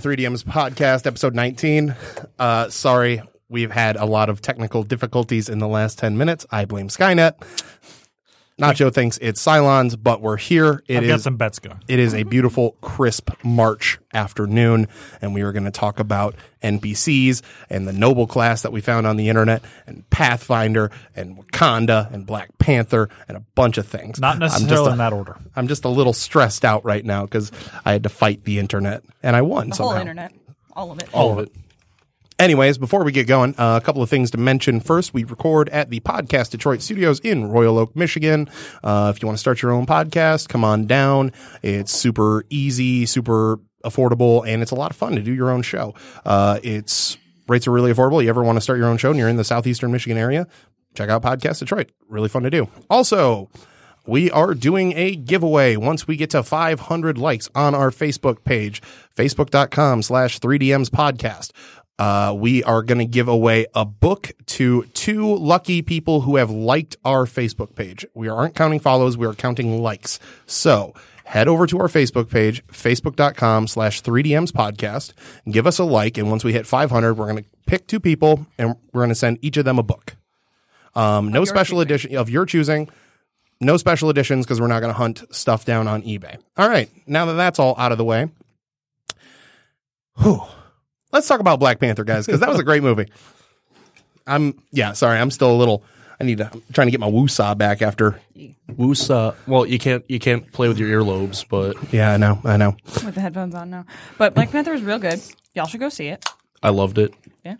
to 3DM's podcast, episode 19. Uh, sorry, we've had a lot of technical difficulties in the last 10 minutes. I blame Skynet. Nacho thinks it's Cylons, but we're here. It I've is got some bets going. it is a beautiful, crisp March afternoon, and we are going to talk about NPCs and the noble class that we found on the internet, and Pathfinder, and Wakanda, and Black Panther, and a bunch of things. Not necessarily a- in that order. I'm just a little stressed out right now because I had to fight the internet, and I won The somehow. whole internet. All of it. All of it. Anyways, before we get going, uh, a couple of things to mention. First, we record at the Podcast Detroit Studios in Royal Oak, Michigan. Uh, if you want to start your own podcast, come on down. It's super easy, super affordable, and it's a lot of fun to do your own show. Uh, it's rates are really affordable. You ever want to start your own show and you're in the southeastern Michigan area? Check out Podcast Detroit. Really fun to do. Also, we are doing a giveaway once we get to 500 likes on our Facebook page, facebook.com slash 3DMs podcast. Uh, we are going to give away a book to two lucky people who have liked our Facebook page. We aren't counting follows. We are counting likes. So head over to our Facebook page, facebook.com slash 3DMs podcast give us a like. And once we hit 500, we're going to pick two people and we're going to send each of them a book. Um, no special choosing. edition of your choosing. No special editions because we're not going to hunt stuff down on eBay. All right. Now that that's all out of the way, whew, let's talk about Black Panther, guys, because that was a great movie. I'm, yeah, sorry. I'm still a little, I need to, I'm trying to get my woosah back after. Woosah. Well, you can't you can't play with your earlobes, but Yeah, I know. I know. With the headphones on now. But Black Panther was real good. Y'all should go see it. I loved it. Yeah.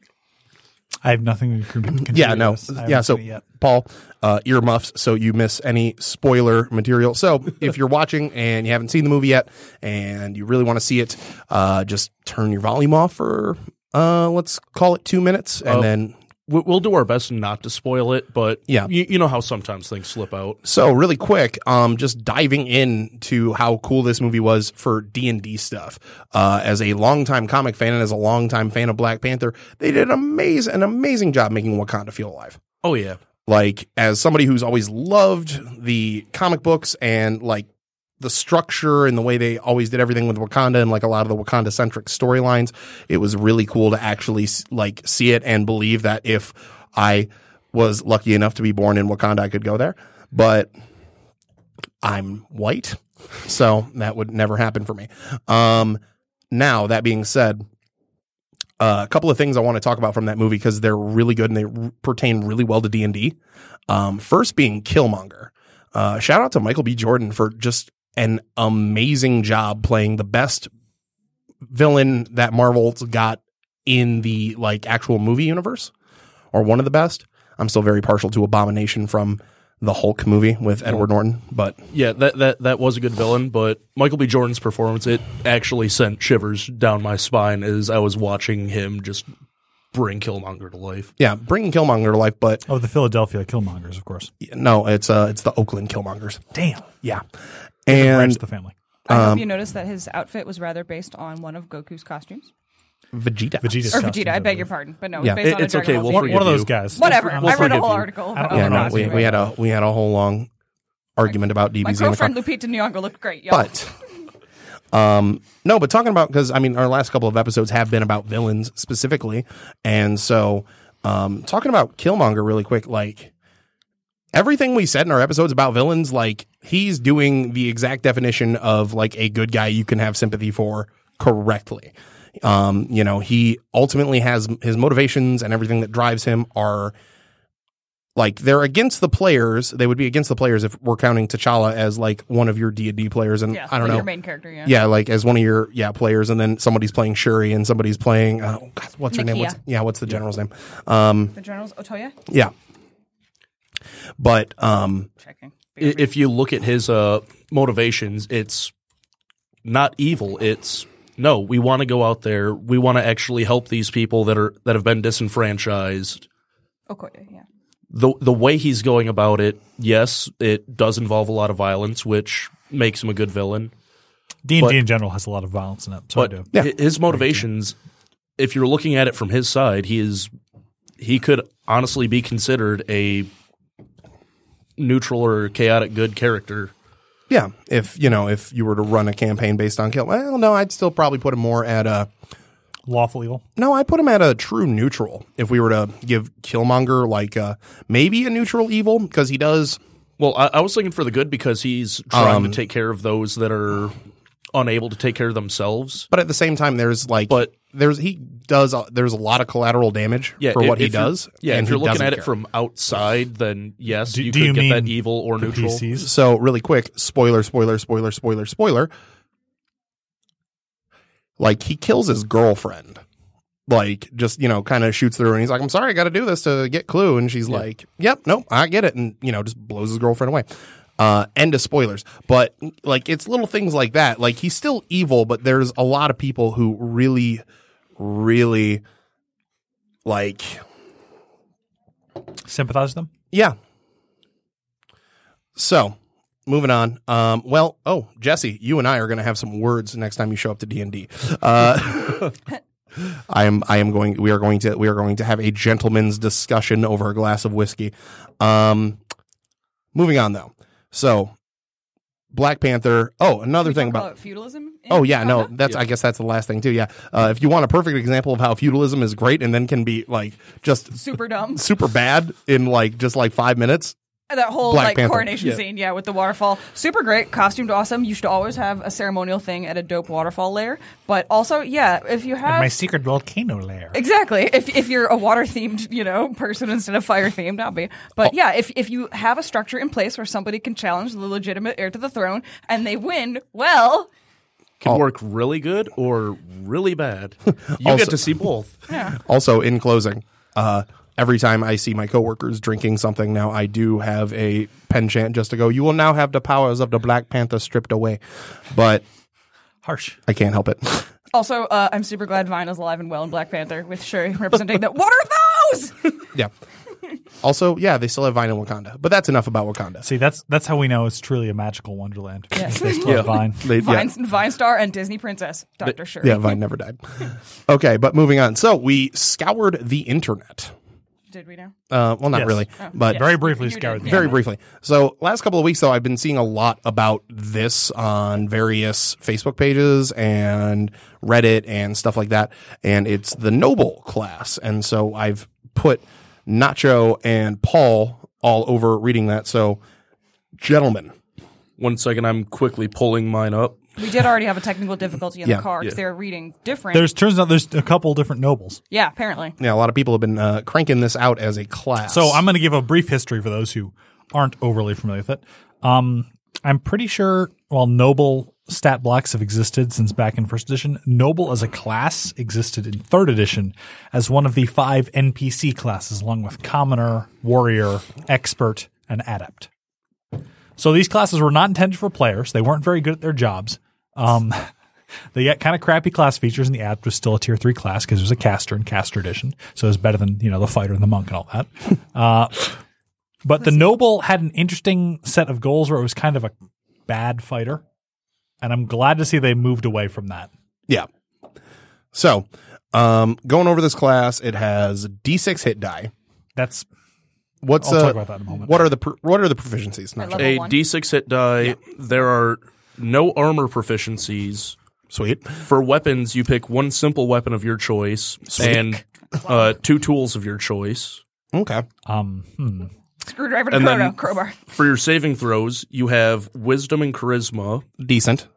I have nothing to contribute Yeah, no. Yeah, so seen it yet. Paul, uh, earmuffs so you miss any spoiler material. So if you're watching and you haven't seen the movie yet and you really want to see it, uh, just turn your volume off for uh, let's call it two minutes, and Oh. then We'll do our best not to spoil it, but Yeah. you, you know how sometimes things slip out. So really quick, um, just diving into how cool this movie was for D and D stuff. Uh, as a longtime comic fan and as a longtime fan of Black Panther, they did an amazing, an amazing job making Wakanda feel alive. Oh yeah, Like as somebody who's always loved the comic books and like the structure and the way they always did everything with Wakanda and like a lot of the Wakanda centric storylines, it was really cool to actually like see it and believe that if I was lucky enough to be born in Wakanda, I could go there. But I'm white, so that would never happen for me. Um, now that being said, uh, a couple of things I want to talk about from that movie because they're really good and they r- pertain really well to D and D. Um, first being Killmonger. Uh, shout out to Michael B. Jordan for just an amazing job playing the best villain that Marvel's got in the like actual movie universe, or one of the best. I'm still very partial to Abomination from the Hulk movie with Edward Norton, but yeah. That that that was a good villain, but Michael B. Jordan's performance it actually sent shivers down my spine as I was watching him just bring Killmonger to life. yeah, bringing Killmonger to life. But Oh, the Philadelphia Killmongers, of course. no, it's uh, it's the Oakland Killmongers. Damn. Yeah, Branch and the family. I Um, you noticed that his outfit was rather based on one of Goku's costumes. Vegeta. Vegeta's Or Vegeta, I beg your pardon. But no, Yeah. it's based It- on a it's Dragon okay, we'll One, one of those guys. Whatever. We'll I read a whole you. article about don't- Yeah, no, we, we had a we had a whole long argument about DBZ My in girlfriend Lupita Nyong'o looked great, y'all. But um no, but talking about because I mean our last couple of episodes have been about villains specifically, and so um talking about Killmonger really quick, like everything we said in our episodes about villains, like he's doing the exact definition of like a good guy you can have sympathy for correctly. Um, you know, he ultimately has his motivations and everything that drives him are like they're against the players. They would be against the players if we're counting T'Challa as like one of your D and D players, and Yeah, I don't like know. your main character. Yeah. yeah, like as one of your yeah players, and then somebody's playing Shuri, and somebody's playing uh, God, what's her name? What's, yeah, what's the general's name? Um, The general's Otoya. yeah, but um, Checking. I- If you look at his uh, motivations, it's not evil. It's no, we want to go out there. We want to actually help these people that are that have been disenfranchised. Okoye. Yeah. The the way he's going about it, yes, it does involve a lot of violence, which makes him a good villain. D and D in general has a lot of violence in it. So I But do. Yeah. his motivations, if you're looking at it from his side, he is he could honestly be considered a neutral or chaotic good character. yeah, if you know if you were to run a campaign based on kill, well, no, I'd still probably put him more at a Lawful evil. no, I'd put him at a true neutral if we were to give Killmonger like uh maybe a neutral evil because he does Well, I, I was thinking for the good because he's trying Um, to take care of those that are unable to take care of themselves. but at the same time there's like But- there's he does uh, there's a lot of collateral damage Yeah, for if- what he does Yeah, and if you're looking at it care. from outside, then yes, Do, you do could you get mean that evil or neutral. PCs? So really quick, spoiler, spoiler, spoiler, spoiler, spoiler. Like he kills his girlfriend. Like just, you know, kind of shoots through and he's like, I'm sorry, I gotta do this to get clue. And she's like, Yep, nope, I get it. And, you know, just blows his girlfriend away. Uh end of spoilers. But like it's little things like that. Like he's still evil, but there's a lot of people who really, really like Sympathize with them. yeah. So, moving on. Um, well, oh, Jesse, you and I are going to have some words next time you show up to D and D. Uh, I am. I am going. We are going to. We are going to have a gentleman's discussion over a glass of whiskey. Um, moving on though. So, Black Panther. Oh, another thing about. about feudalism. Oh yeah, no, Wakanda? that's I guess that's the last thing too. Yeah, uh, if you want a perfect example of how feudalism is great and then can be like just super dumb. super bad in like just like five minutes, That whole Black like Panther. coronation Yeah. scene, yeah, with the waterfall, super great, costumed awesome. You should always have a ceremonial thing at a dope waterfall lair. But also, yeah, if you have My secret volcano lair. Exactly. If if you're a water themed, you know, person instead of fire themed, I'll be. But yeah, if if you have a structure in place where somebody can challenge the legitimate heir to the throne and they win, well, Can work really good or really bad. You Also- get to see both. Also, in closing, uh, every time I see my coworkers drinking something now, I do have a penchant just to go, you will now have the powers of the Black Panther stripped away. But Harsh. I can't help it. also uh, I'm super glad Vine is alive and well in Black Panther with Shuri representing that. What are those? yeah. Also, yeah, they still have Vine in Wakanda. But that's enough about Wakanda. See, that's that's how we know it's truly a magical wonderland. Yes. They still Yeah. have Vine. They, yeah, Vine, Vine Star and Disney Princess, Doctor Shuri. yeah, Vine never died. Okay, but moving on. So we scoured the internet. Did we know? Uh, well, not Yes. really, Oh, but yes. Very briefly You did, scoured the yeah. very briefly. So last couple of weeks though, I've been seeing a lot about this on various Facebook pages and Reddit and stuff like that. And it's the noble class. And so I've put Nacho and Paul all over reading that. So gentlemen, One second, I'm quickly pulling mine up. We did already have a technical difficulty in Yeah. the car because Yeah. they were reading different. There's turns out there's a couple different nobles. yeah, apparently. yeah, a lot of people have been uh, cranking this out as a class. So I'm going to give a brief history for those who aren't overly familiar with it. Um, I'm pretty sure, while noble stat blocks have existed since back in first edition, noble as a class existed in third edition as one of the five NPC classes, along with commoner, warrior, expert, and adept. So these classes were not intended for players. They weren't very good at their jobs. Um, they got kind of crappy class features, and the adept was still a tier three class because it was a caster in caster edition, so it was better than you know the fighter and the monk and all that. Uh, but the noble had an interesting set of goals where it was kind of a bad fighter, and I'm glad to see they moved away from that. Yeah. So, um, going over this class, it has D6 hit die. That's What's I'll uh, talk about that in a moment. What are the pr- what are the proficiencies? Not Level A one. D6 hit die. There are no armor proficiencies. Sweet. For weapons, you pick one simple weapon of your choice and uh, two tools of your choice. Okay. um, hmm. Screwdriver to And then- crowbar. For your saving throws, you have wisdom and charisma. Decent.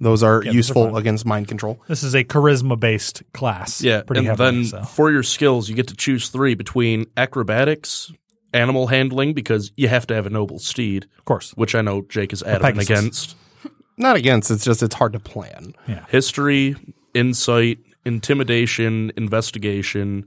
Those are those are useful against mind control. This is a charisma based class. Yeah, pretty and heavily, then so. for your skills, you get to choose three between acrobatics, animal handling, because you have to have a noble steed, of course. which I know Jake is adamant against. Not against. It's just it's hard to plan. History, insight, intimidation, investigation,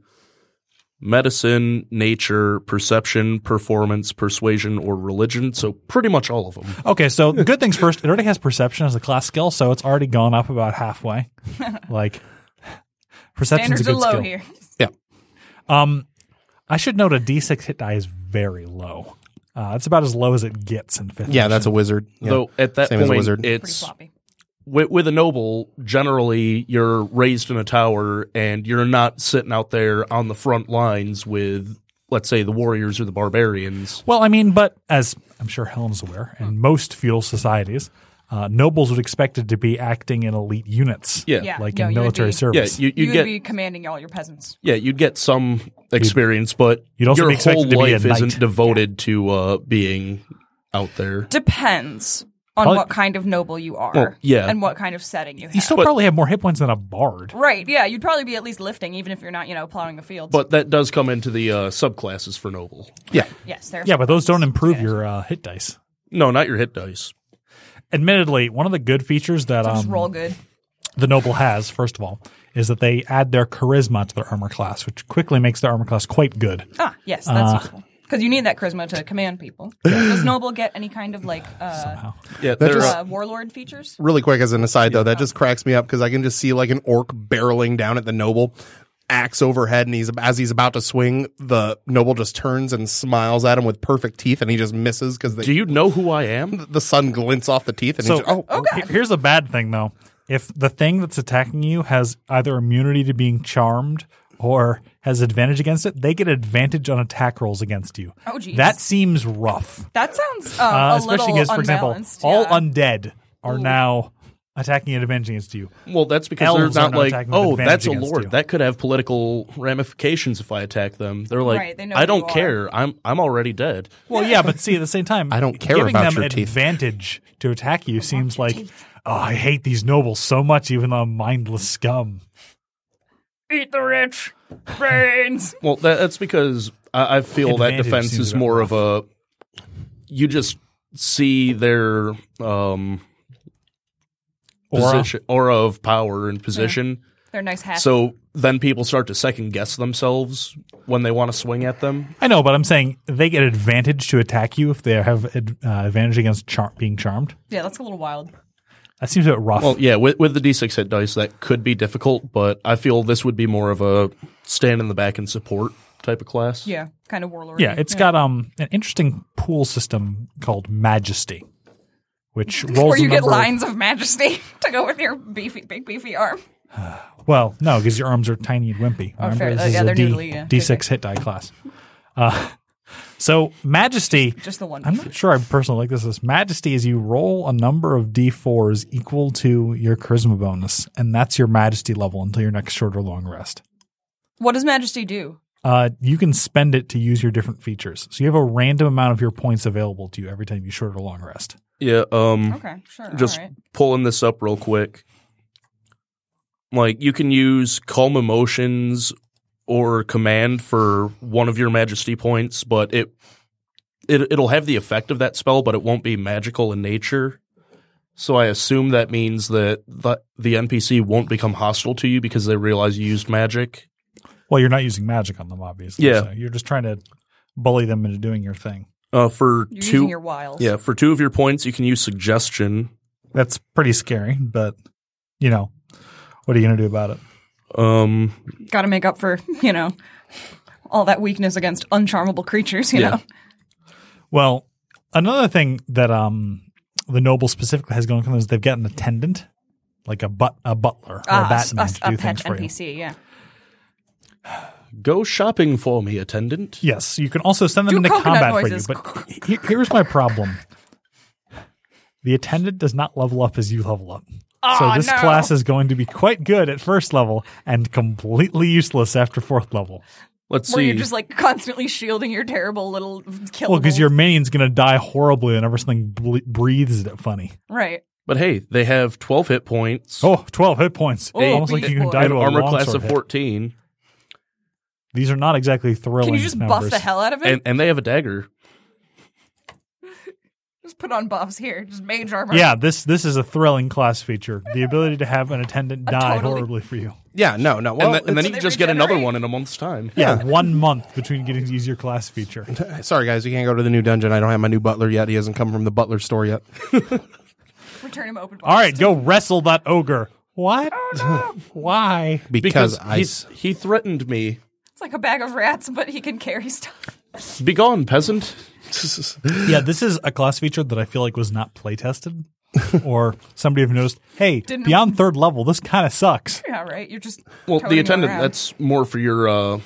medicine, nature, perception, performance, persuasion, or religion. So pretty much all of them. Okay, so the good things first. It already has perception as a class skill, so it's already gone up about halfway. like perception's Standards a are good low skill. here. Yeah. Um, I should note a D6 hit die is very low. Uh, it's about as low as it gets in fifth. Yeah, that's a wizard. Yeah. Though at that Same point, wizard. It's floppy. with, with a noble, generally you're raised in a tower and you're not sitting out there on the front lines with, let's say, the warriors or the barbarians. Well, I mean, but as I'm sure Helm's aware, in most feudal societies, uh, nobles would expected to be acting in elite units. Yeah. Yeah. Like no, in military be- Yeah, service. you, You, you would get be commanding all your peasants. yeah, you'd get some experience, but You'd also your be whole to be a life isn't devoted to uh, being out there. Depends on Probably- what kind of noble you are. Well, yeah. And what kind of setting you have. you still But- probably have more hit points than a bard. right. Yeah. You'd probably be at least lifting, even if you're not, you know, plowing a field. But that does come into the uh, subclasses for noble. yeah. yes, there's Yeah, but those don't improve your uh, hit dice. No, not your hit dice. Admittedly, one of the good features that just um, roll good. the noble has, first of all, is that they add their charisma to their armor class, which quickly makes their armor class quite good. Ah, yes, uh, that's useful. Because you need that charisma to command people. Does noble get any kind of like uh, Yeah, they're, just- uh, uh, warlord features? Really quick as an aside though, that just cracks me up because I can just see like an orc barreling down at the noble, axe overhead, and he's as he's about to swing, the noble just turns and smiles at him with perfect teeth, and he just misses because do you know who I am? the sun glints off the teeth, and So, he's just, oh, he- here's a bad thing, though. If the thing that's attacking you has either immunity to being charmed or has advantage against it, they get advantage on attack rolls against you. Oh, geez. That seems rough. That sounds um, Uh, a especially little because, for example, unbalanced, all undead are now attacking and advantage against you. Well, that's because Elves they're not not like, oh, that's a lord. you." That could have political ramifications if I attack them. They're like, Right, they know I don't you are. care. I'm I'm already dead. Well, yeah, but see, at the same time, I don't care giving about them your teeth. advantage to attack you seems like, oh, I hate these nobles so much, even though I'm mindless scum. Eat the rich brains. Well, that, that's because I, I feel that defense is a bit more of a. You just see their um, Aura. position, aura of power and position. They're nice hats. So then people start to second guess themselves when they want to swing at them. I know, but I'm saying they get advantage to attack you if they have ad- uh, advantage against char- being charmed. yeah, that's a little wild. That seems a bit rough. Well, yeah, with, with the d6 hit dice, that could be difficult, but I feel this would be more of a stand in the back and support type of class. Yeah, kind of warlord. yeah, it's got um an interesting pool system called Majesty, which rolls where you get number of- lines of majesty to go with your beefy, big beefy arm. Well, no, because your arms are tiny and wimpy. Oh, Remember, fair. this is a they're D- new to the league, yeah. D6 hit die class. Uh, so Majesty, Just the one. I'm not sure I personally like this. This Majesty is you roll a number of D4s equal to your charisma bonus, and that's your Majesty level until your next short or long rest. What does majesty do? Uh, you can spend it to use your different features. So you have a random amount of your points available to you every time you short or long rest. Yeah, um, Okay, sure. just all right. pulling this up real quick. Like you can use calm emotions or command for one of your majesty points, but it, it it'll have the effect of that spell, but it won't be magical in nature. So I assume that means that the, the NPC won't become hostile to you because they realize you used magic. Well, you're not using magic on them, obviously. Yeah. so you're just trying to bully them into doing your thing. Uh, for You're two, using your wiles. yeah, for two of your points, you can use suggestion. That's pretty scary, but you know, what are you going to do about it? Um, Got to make up for you know all that weakness against uncharmable creatures. You Yeah. know. Well, another thing that um the noble specifically has going for them is they've got an attendant, like a but a butler or a Ah, batman a, to do a things pet for you. NPC. Yeah. Go shopping for me, attendant. Yes, you can also send them Do into combat noises. for you. But here's my problem: the attendant does not level up as you level up. so Aw, this no. class is going to be quite good at first level and completely useless after fourth level. Let's Where see. you're just like constantly shielding your terrible little kill. Well, because your minion's going to die horribly whenever something ble- breathes it funny. right. but hey, they have 12 hit points. Oh, 12 hit points. Oh, Almost like you can die to a armor class of hit. 14. These are not exactly thrilling Can you just numbers. buff the hell out of it? And, and they have a dagger. just put on buffs here. Just mage armor. Yeah, this this is a thrilling class feature. The ability to have an attendant die totally- horribly for you. Yeah, no, no. Well, and, then, and then it's- you just get another regenerate. one in a month's time. Yeah, one month between getting to use your class feature. sorry guys, you can't go to the new dungeon. I don't have my new butler yet. He hasn't come from the butler store yet. Return him open. All right, go wrestle that ogre. What? Oh, Why? Because, Because I he's, he threatened me. It's like a bag of rats, but he can carry stuff. Begone, peasant. Yeah, this is a class feature that I feel like was not play tested. or somebody have noticed, hey, Didn't- beyond third level, this kind of sucks. Yeah, right. You're just Well, toting the him attendant, around. that's more for your uh,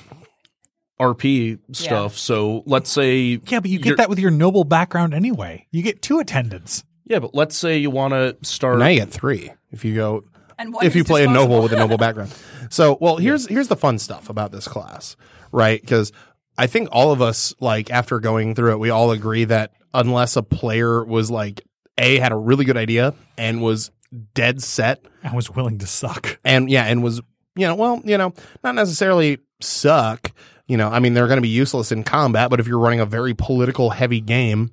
RP stuff. So let's say. Yeah, but you you're- get that with your noble background anyway. You get two attendants. Yeah, but let's say you want to start. now you get three if you go and one if you is play a noble with a noble background. So, well, here's here's the fun stuff about this class, right? Because I think all of us, like after going through it, we all agree that unless a player was like a had a really good idea and was dead set, and was willing to suck. and yeah, and was you know, well, you know, not necessarily suck. You know, I mean, they're going to be useless in combat, but if you're running a very political heavy game,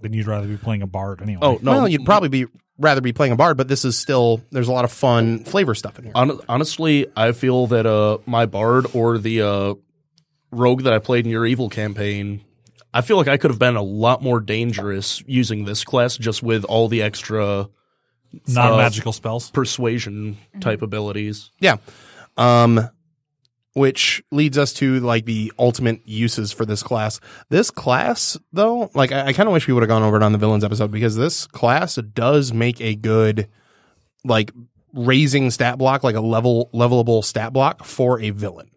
Then you'd rather be playing a bard anyway. Oh, no. well, you'd probably be rather be playing a bard. But this is still there's a lot of fun flavor stuff in here. Hon- honestly, I feel that uh, my bard or the uh, rogue that I played in your evil campaign, I feel like I could have been a lot more dangerous using this class just with all the extra non magical spells. persuasion type abilities. Yeah. Um which leads us to like the ultimate uses for this class. This class, though, like I, I kind of wish we would have gone over it on the villains episode because this class does make a good like raising stat block, like a level levelable stat block for a villain.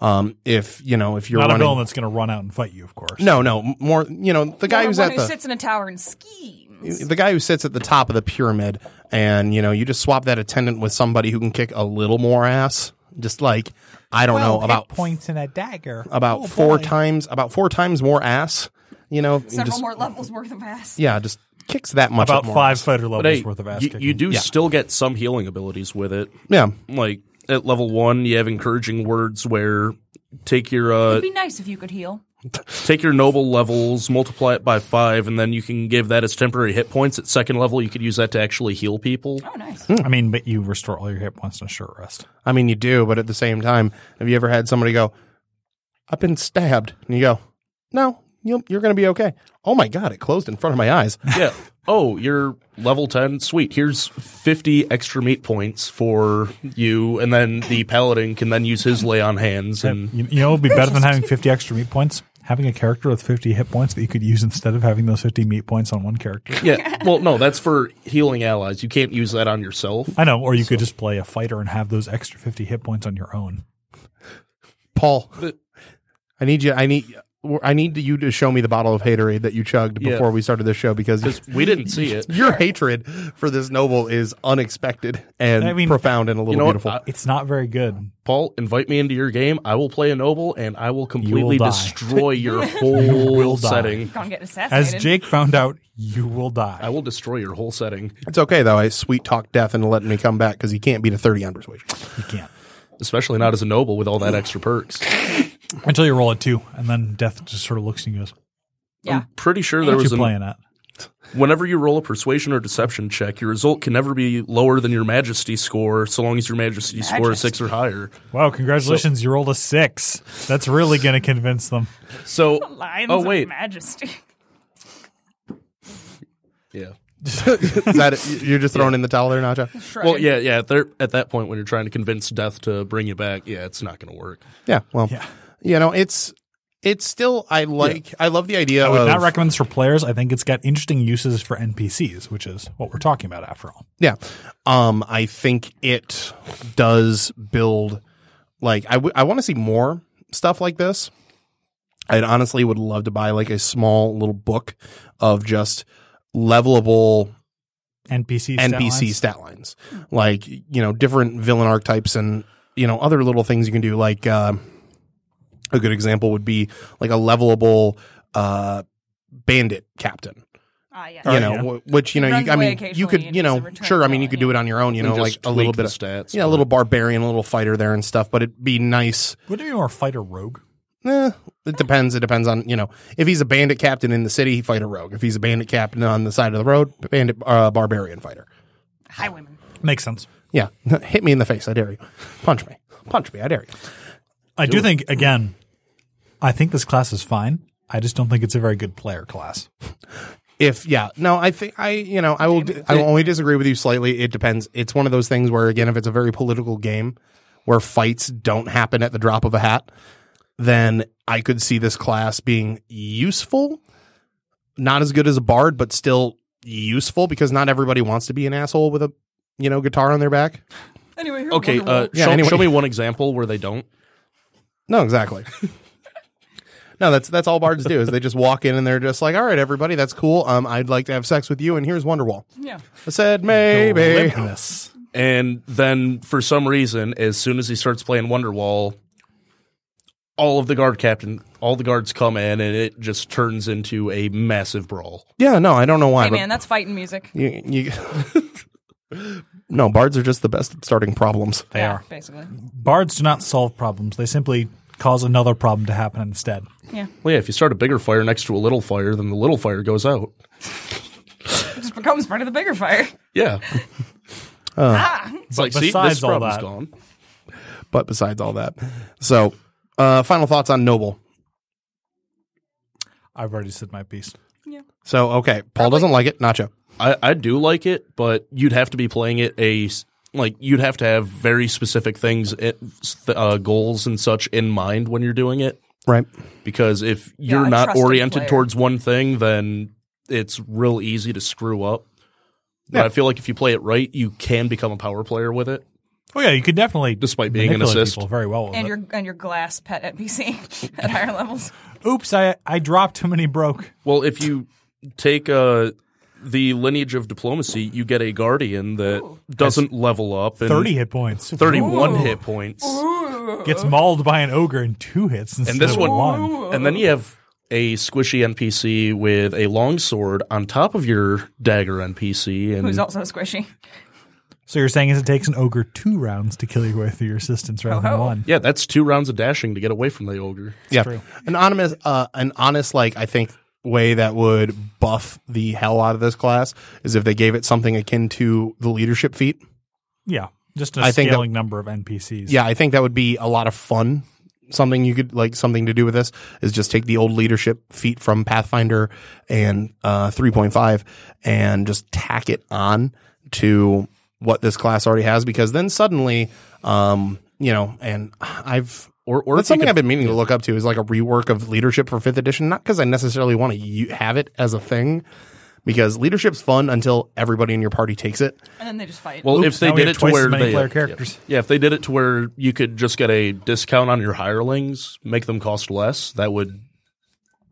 Um, if you know if you're Not a villain that's going to run out and fight you, of course. no, no, more you know the guy who's at who the sits in a tower and schemes. the guy who sits at the top of the pyramid and you know you just swap that attendant with somebody who can kick a little more ass just like i don't know about points and a dagger. about Oh, four boy. times about four times more ass you know Several just, more levels worth of ass. yeah just kicks that much About more five ass. fighter But levels hey, worth of ass you, kicking. you do Yeah. still get some healing abilities with it. yeah Like at level one, you have encouraging words where take your uh, It'd be nice if you could heal. Take your noble levels, multiply it by five, and then you can give that as temporary hit points. At second level, you could use that to actually heal people. Oh, nice. Hmm. I mean, but you restore all your hit points in a short rest. i mean you do but at the same time have you ever had somebody go i've been stabbed and you go no you'll, you're gonna be okay oh my god it closed in front of my eyes yeah. Oh, you're level 10. Sweet. Here's 50 extra meat points for you. And then the paladin can then use his lay on hands. And You, you know, it would be better than having 50 extra meat points. Having a character with 50 hit points that you could use instead of having those 50 meat points on one character. yeah. Well, no, that's for healing allies. You can't use that on yourself. I know, or you could just play a fighter and have those extra 50 hit points on your own. paul i need you i need I need you to show me the bottle of haterade that you chugged Yeah. before we started this show because We didn't see it. your hatred for this noble is unexpected and I mean, profound and a little know beautiful. I- It's not very good. Paul, invite me into your game. I will play a noble and I will completely die. destroy your whole will die. setting. Gonna get As. Jake found out, you will die. I will destroy your whole setting, it's okay though. I sweet talk death into letting me come back because he can't beat a thirty on persuasion. You can't. especially not as a noble with all that extra perks. Until you roll a two, and then Death just sort of looks at you and goes, yeah. I'm Pretty sure there What was you an, playing at? whenever you roll a persuasion or deception check, your result can never be lower than your majesty score, so long as your majesty score is six or higher. Wow, congratulations, you rolled a six. That's really going to convince them. So, Lines oh of wait, majesty. yeah. Is that it? You're just throwing in the towel there, Nacho? Well, yeah, yeah. At, at that point, when you're trying to convince death to bring you back, yeah, it's not going to work. Yeah. Well, Yeah. You know, it's it's still I like I love the idea I would of not recommend this for players. I think it's got interesting uses for NPCs, which is what we're talking about after all. Yeah. Um, I think it does build like I w- I want to see more stuff like this. I honestly would love to buy like a small little book of just levelable NPC stat NPC lines. stat lines, like you know different villain archetypes and you know other little things you can do. Like uh, A good example would be like a levelable uh, bandit captain. Ah, yeah. You know, yeah. wh- which you know, you, I mean, you could, you know, sure. I mean, you could do it on your own. You know, like a little bit of stats, yeah, a little barbarian, a little fighter there and stuff. But it'd be nice. Would it be more fighter rogue? Eh, it depends. It depends on you know if he's a bandit captain in the city, he fight a rogue. If he's a bandit captain on the side of the road, bandit uh, barbarian fighter. Highwayman. Makes sense. Yeah, hit me in the face. I dare you. Punch me. Punch me. I dare you. I do think again, I think this class is fine. I just don't think it's a very good player class. If yeah, no, I think I you know I will I will only disagree with you slightly. It depends. It's one of those things where again, if it's a very political game where fights don't happen at the drop of a hat, then I could see this class being useful. Not as good as a bard, but still useful because not everybody wants to be an asshole with a you know guitar on their back. Anyway, here's Okay, Wonderwall. uh, Yeah, show, anyway. show me one example where they don't. No, exactly. no, that's that's all bards do is they just walk in and they're just like, all right, everybody, that's cool. Um, I'd like to have sex with you, and here's Wonderwall. yeah. I said maybe. Limpness. And then for some reason, as soon as he starts playing Wonderwall, all of the guard captain, all the guards come in, and it just turns into a massive brawl. Yeah, no, I don't know why. Hey but man, that's fighting music. you, you no, bards are just the best at starting problems. They yeah, are. basically. Bards do not solve problems. They simply cause another problem to happen instead. Yeah, Well, yeah, if you start a bigger fire next to a little fire, then the little fire goes out. it just becomes part of the bigger fire. Yeah. ah, It's like, see, besides this all problem's that- gone. But besides all that, so uh, final thoughts on Noble. I've already said my piece. Yeah. So okay, Paul doesn't like it. Nacho. I, I do like it, but you'd have to be playing it a s- like you'd have to have very specific things, uh, goals and such in mind when you're doing it. Right. Because if you're a not oriented player. towards one thing, then it's real easy to screw up. But Yeah. I feel like if you play it right, you can become a power player with it. Oh yeah, you could definitely Despite being an manipulate assist. people very well with and it. your and your glass pet NPC at higher levels. Oops, I I dropped too many broke. Well, if you take uh, the lineage of diplomacy, you get a guardian that doesn't level up and Thirty hit points. 31 hit points. Gets mauled by an ogre in two hits instead And this of one, one. and then you have a squishy NPC with a long sword on top of your dagger NPC, and Who's also squishy. So you're saying is it takes an ogre two rounds to kill your way through your assistance rather than one? yeah, that's two rounds of dashing to get away from the ogre. yeah. true. An honest, uh, an honest, like I think way that would buff the hell out of this class is if they gave it something akin to the leadership feat. Yeah, just a I think that- scaling number of NPCs. Yeah, I think that would be a lot of fun. Something you could like something to do with this is just take the old leadership feat from Pathfinder and uh, 3.5 and just tack it on to what this class already has because then suddenly, um, you know, and I've Or, or that's something could- I've been meaning to look up to is like a rework of leadership for fifth edition. Not because I necessarily want to u- have it as a thing, because leadership's fun until everybody in your party takes it. And then they just fight. well, Oops, if they did it to where many they, player characters. yeah, if they did it to where you could just get a discount on your hirelings, make them cost less, that would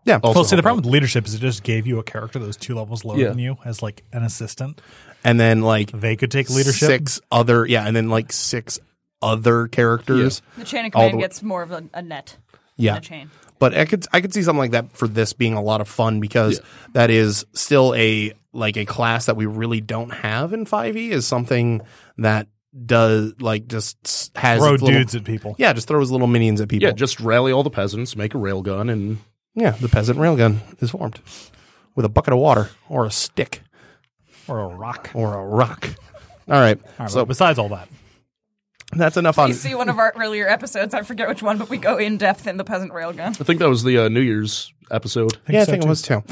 Yeah. also Well, see, the help problem with leadership is it just gave you a character that was two levels lower Yeah. than you as like an assistant. and then like They could take leadership. six other yeah, and then like six other characters. the chain of command the- gets more of a, a net. Yeah. than A chain. But I could I could see something like that for this being a lot of fun because that is still a like a class that we really don't have in 5e is something that does like just has Throw little- dudes at people. Yeah, just throws little minions at people. yeah, just rally all the peasants, make a railgun, and yeah, the peasant railgun is formed with a bucket of water or a stick Or a rock. or a rock. All right. All right, so well, besides all that, that's enough on You see one of our earlier episodes, I forget which one, but we go in depth in the peasant railgun. I think that was the uh, New Year's episode. yeah, I so think it was too.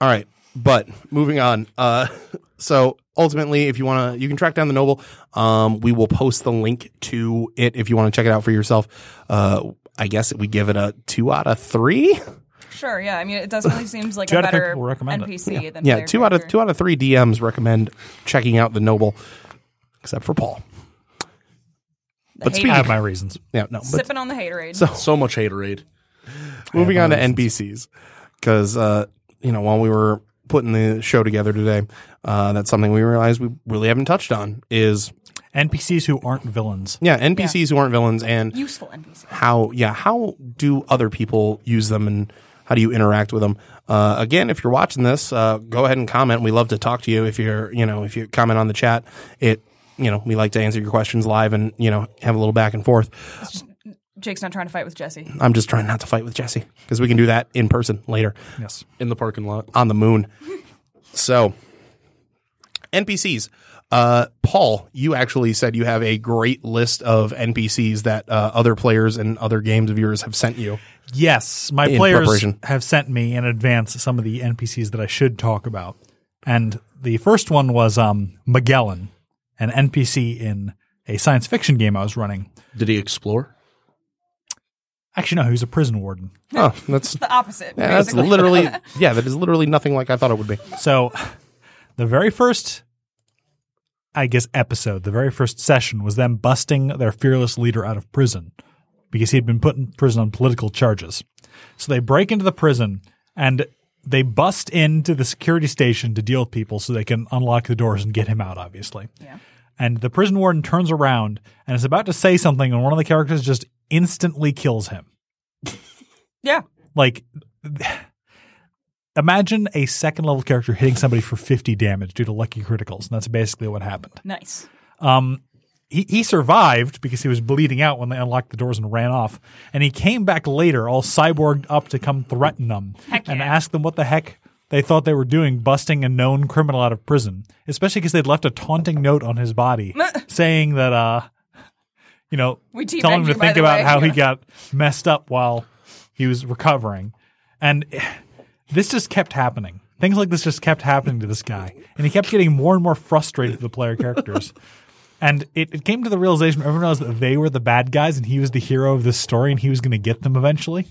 All right, but moving on. Uh, so ultimately, if you want to, you can track down the noble. Um, we will post the link to it if you want to check it out for yourself. Uh, I guess we give it a two out of three. Sure, yeah. I mean, it definitely seems like Two a out of three better people recommend it. NPC than Yeah, player two out of character. two out of three DMs recommend checking out the noble, except for Paul. The but hate- speaking- I have my reasons. Yeah, no. But sipping on the haterade. So- So much haterade. moving on to NPCs because uh, you know while we were putting the show together today, uh, that's something we realized we really haven't touched on is NPCs who aren't villains. yeah NPCs who aren't villains and Useful NPC. how yeah how do other people use them and how do you interact with them uh, again if you're watching this uh, go ahead and comment we love to talk to you if you're you know if you comment on the chat it you know we like to answer your questions live and you know have a little back and forth Jake's not trying to fight with Jesse. i'm just trying not to fight with jesse because we can do that in person later Yes. in the parking lot. on the moon so npcs uh, Paul, you actually said you have a great list of NPCs that uh, other players and other games of yours have sent you. Yes, my In players have sent me in advance some of the NPCs that I should talk about. And the first one was um, Magellan, an NPC in a science fiction game I was running. Did he explore? Actually, no, he was a prison warden. Oh, that's The opposite. Yeah, that's basically. literally yeah, that is literally nothing like I thought it would be. So, the very first, I guess, episode, the very first session was them busting their fearless leader out of prison because he had been put in prison on political charges. So they break into the prison and they bust into the security station to deal with people so they can unlock the doors and get him out, obviously. Yeah. And the prison warden turns around and is about to say something, and one of the characters just instantly kills him. Yeah. Like, imagine a second level character hitting somebody for 50 damage due to lucky criticals. And that's basically what happened. Nice. Um, he, he survived because he was bleeding out when they unlocked the doors and ran off. And he came back later, all cyborged up to come threaten them Heck and yeah. ask them what the heck they thought they were doing, busting a known criminal out of prison, especially because they'd left a taunting note on his body saying that, uh, you know, We telling him to think about way. how he got messed up while he was recovering. And this just kept happening. Things like this just kept happening to this guy. And he kept getting more and more frustrated with the player characters. And it, it came to the realization everyone realized that they were the bad guys and he was the hero of this story and he was going to get them eventually.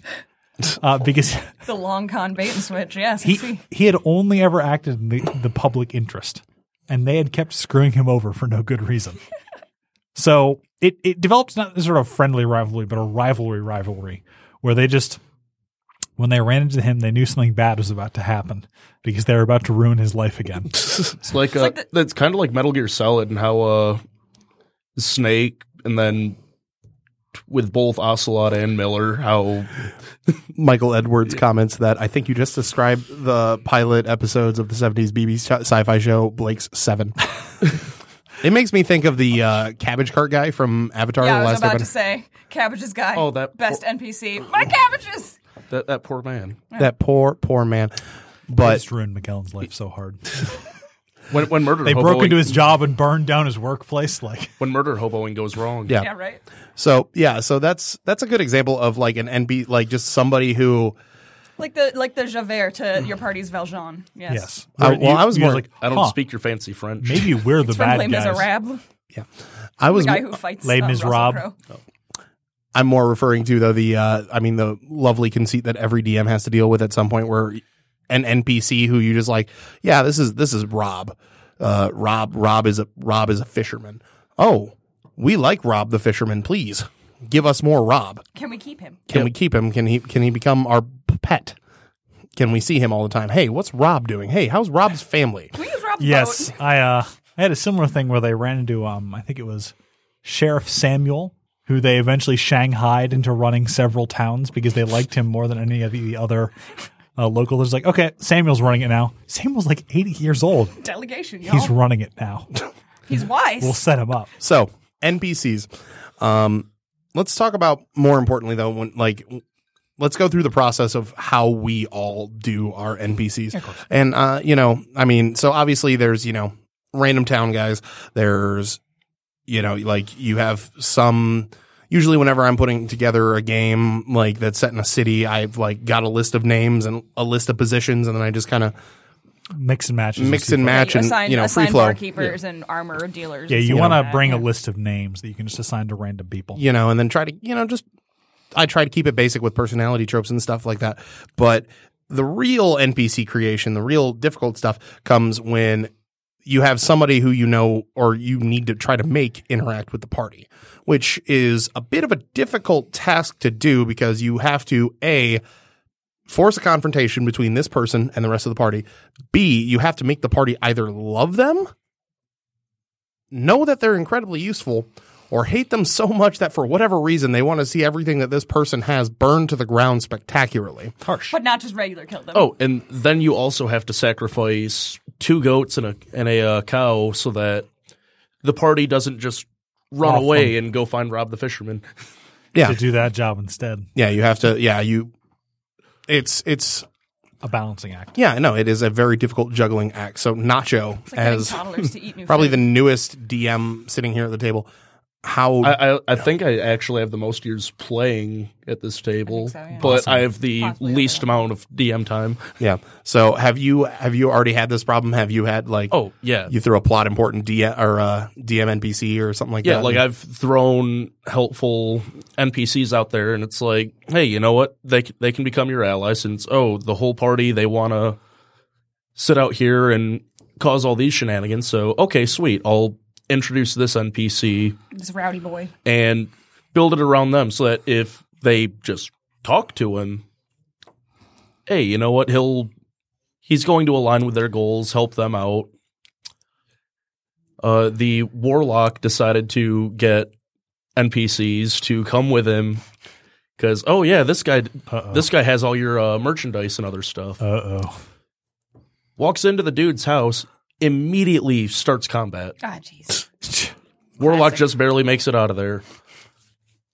Uh, because The long con bait and switch. Yes. He, he had only ever acted in the, the public interest and they had kept screwing him over for no good reason. so it, it developed not a sort of friendly rivalry, but a rivalry rivalry where they just, when they ran into him, they knew something bad was about to happen because they were about to ruin his life again. It's like, uh, like the- that's kind of like Metal Gear Solid and how uh, Snake and then with both Ocelot and Miller, how Michael Edwards comments that I think you just described the pilot episodes of the 70s BBC sci- sci-fi show Blake's 7. it makes me think of the uh, cabbage cart guy from Avatar Yeah, the I was last about Airbender. to say cabbages guy. Oh, that best poor- NPC. My cabbages. that that poor man. That poor poor man. They But just ruined Miguel's life so hard. When when murder They hoboing, broke into his job and burned down his workplace. Like, when murder hoboing goes wrong. yeah. Yeah. Right. So, yeah, so that's that's a good example of like an NB like just somebody who Like the like the Javert to your party's Valjean. Yes. yes. Uh, well, I was more- like, I don't huh, speak your fancy French. Maybe we're the From bad Les guys. Miserables. I was The guy who fights Les uh, Miserables. Russell Crowe. I'm more referring to though the uh, I mean the lovely conceit that every DM has to deal with at some point where an NPC who you just like, yeah, this is this is Rob. Uh, Rob Rob is a Rob is a fisherman. Oh, we like Rob the fisherman. Please give us more Rob. Can we keep him? Can we keep him? Can he can he become our pet? Can we see him all the time? Hey, what's Rob doing? Hey, how's Rob's family? Can we use Rob's Yes, boat? I uh, I had a similar thing where they ran into um, I think it was Sheriff Samuel, who they eventually shanghaied into running several towns because they liked him more than any of the other uh, locals. It's like, okay, Samuel's running it now. Samuel's like 80 years old. Delegation, y'all. He's He's, running it now. He's wise. We'll set him up. So NPCs. Um, let's talk about more importantly though. When like, let's go through the process of how we all do our NPCs. and uh, you know, I mean, so obviously there's you know random town guys. There's you know like you have some. Usually, whenever I'm putting together a game like that's set in a city, I've like got a list of names and a list of positions, and then I just kind of Mix and match. mix and match and assign, you know assign free flow. barkeepers and armor dealers. Yeah, you want to like that, bring a list of names that you can just assign to random people. you know, and then try to, you know, just I try to keep it basic with personality tropes and stuff like that. But the real NPC creation, the real difficult stuff comes when you have somebody who you know or you need to try to make interact with the party, which is a bit of a difficult task to do because you have to a force a confrontation between this person and the rest of the party. B, you have to make the party either love them, know that they're incredibly useful, or hate them so much that for whatever reason they want to see everything that this person has burned to the ground spectacularly. Harsh. But not just regular kill them. Oh, and then you also have to sacrifice two goats and a and a uh, cow so that the party doesn't just run Off away and go find Rob the fisherman. Yeah. to do that job instead. Yeah, you have to yeah, you it's it's A balancing act. yeah, no, it is a very difficult juggling act. So Nacho like getting as toddlers to eat new probably food. the newest DM sitting here at the table. How I, I I think I actually have the most years playing at this table, so, yeah. but I have the Possibly least over amount of DM time. yeah. So have you have you already had this problem? Have you had like Oh yeah, you threw a plot important DM or uh, DM NPC or something like yeah. that? Yeah, like I've thrown helpful NPCs out there, and it's like, hey, you know what? They they can become your ally since oh the whole party they want to sit out here and cause all these shenanigans. So okay, sweet. I'll introduce this NPC this rowdy boy. and build it around them so that if they just talk to him, hey, you know what? He'll he's going to align with their goals, help them out. Uh, the warlock decided to get NPCs to come with him because oh yeah, this guy Uh-oh. this guy has all your uh, merchandise and other stuff. Uh oh. Walks into the dude's house, immediately starts combat. Ah, jeez. Warlock just barely makes it out of there.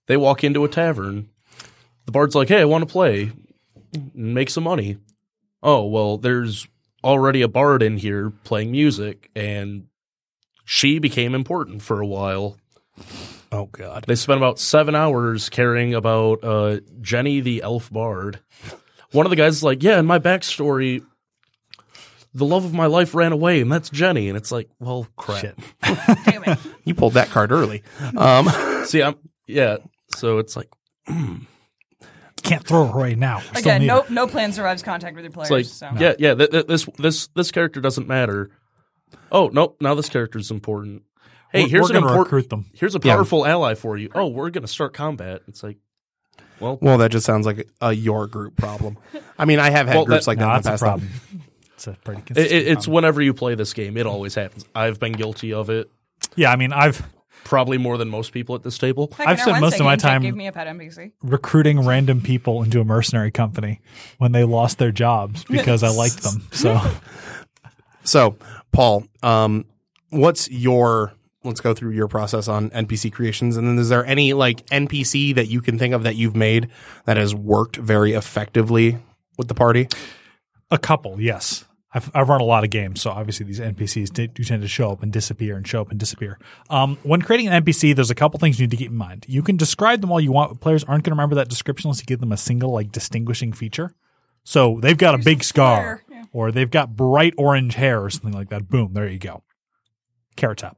They walk into a tavern. The bard's like, "Hey, I want to play, make some money." Oh well, there's already a bard in here playing music, and she became important for a while. oh god. They spent about seven hours caring about uh, Jenny the elf bard. One of the guys is like, "Yeah, in my backstory." The love of my life ran away, and that's Jenny. And it's like, well, crap. Shit. Damn it. You pulled that card early. Um, See, I'm yeah. So it's like Can't throw her away now. We still Again, need no her. no plan survives contact with your players. Like, so. yeah, yeah. Th- th- this this this character doesn't matter. Oh nope, now this character's important. Hey, We're- here's we're an important. recruit them. Here's a Yeah. powerful ally for you. Oh, we're gonna start combat. It's like, well, well, that just sounds like a your group problem. I mean, I have had Well, groups that- like No, that in the past. A problem. It's a pretty it, consistent it- it's problem. whenever you play this game, it always happens. I've been guilty of it, Yeah, I mean, I've probably more than most people at this table. Heck, I've in spent most of my time- Gave me a pet NPC. recruiting random people into a mercenary company when they lost their jobs because I liked them. So So, Paul, um, what's your let's go through your process on NPC creations and then is there any like NPC that you can think of that you've made that has worked very effectively with the party? A couple, yes. I've, I've run a lot of games, so obviously these NPCs do, do tend to show up and disappear and show up and disappear. Um, when creating an NPC, there's a couple things you need to keep in mind. You can describe them all you want, but players aren't going to remember that description unless you give them a single like distinguishing feature. So they've got a big scar, yeah. or they've got bright orange hair, or something like that. Boom, there you go. Carrot top.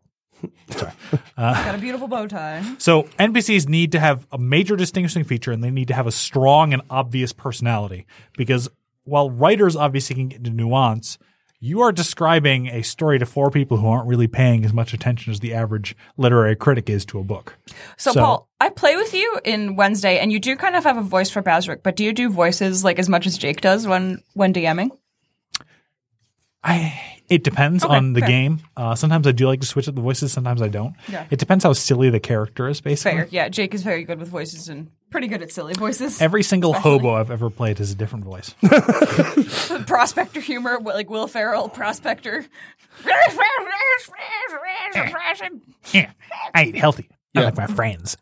Sorry. Got a beautiful bow tie. So NPCs need to have a major distinguishing feature and they need to have a strong and obvious personality because while writers obviously can get into nuance, you are describing a story to four people who aren't really paying as much attention as the average literary critic is to a book. So, So- Paul, I play with you in Wednesday, and you do kind of have a voice for Basric, but do you do voices like as much as Jake does when when DMing? I it depends Okay, on the fair. game. Uh, sometimes I do like to switch up the voices, sometimes I don't. Yeah. It depends how silly the character is, basically. Fair, yeah. Jake is very good with voices and pretty good at silly voices. Every single Especially. hobo I've ever played has a different voice. prospector humor, like Will Ferrell, prospector. I eat healthy. I Yeah. like my friends.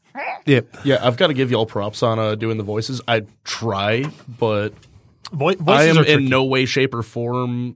Yeah. Yeah, I've got to give y'all props on uh, doing the voices. I try, but Vo- I am are in no way, shape, or form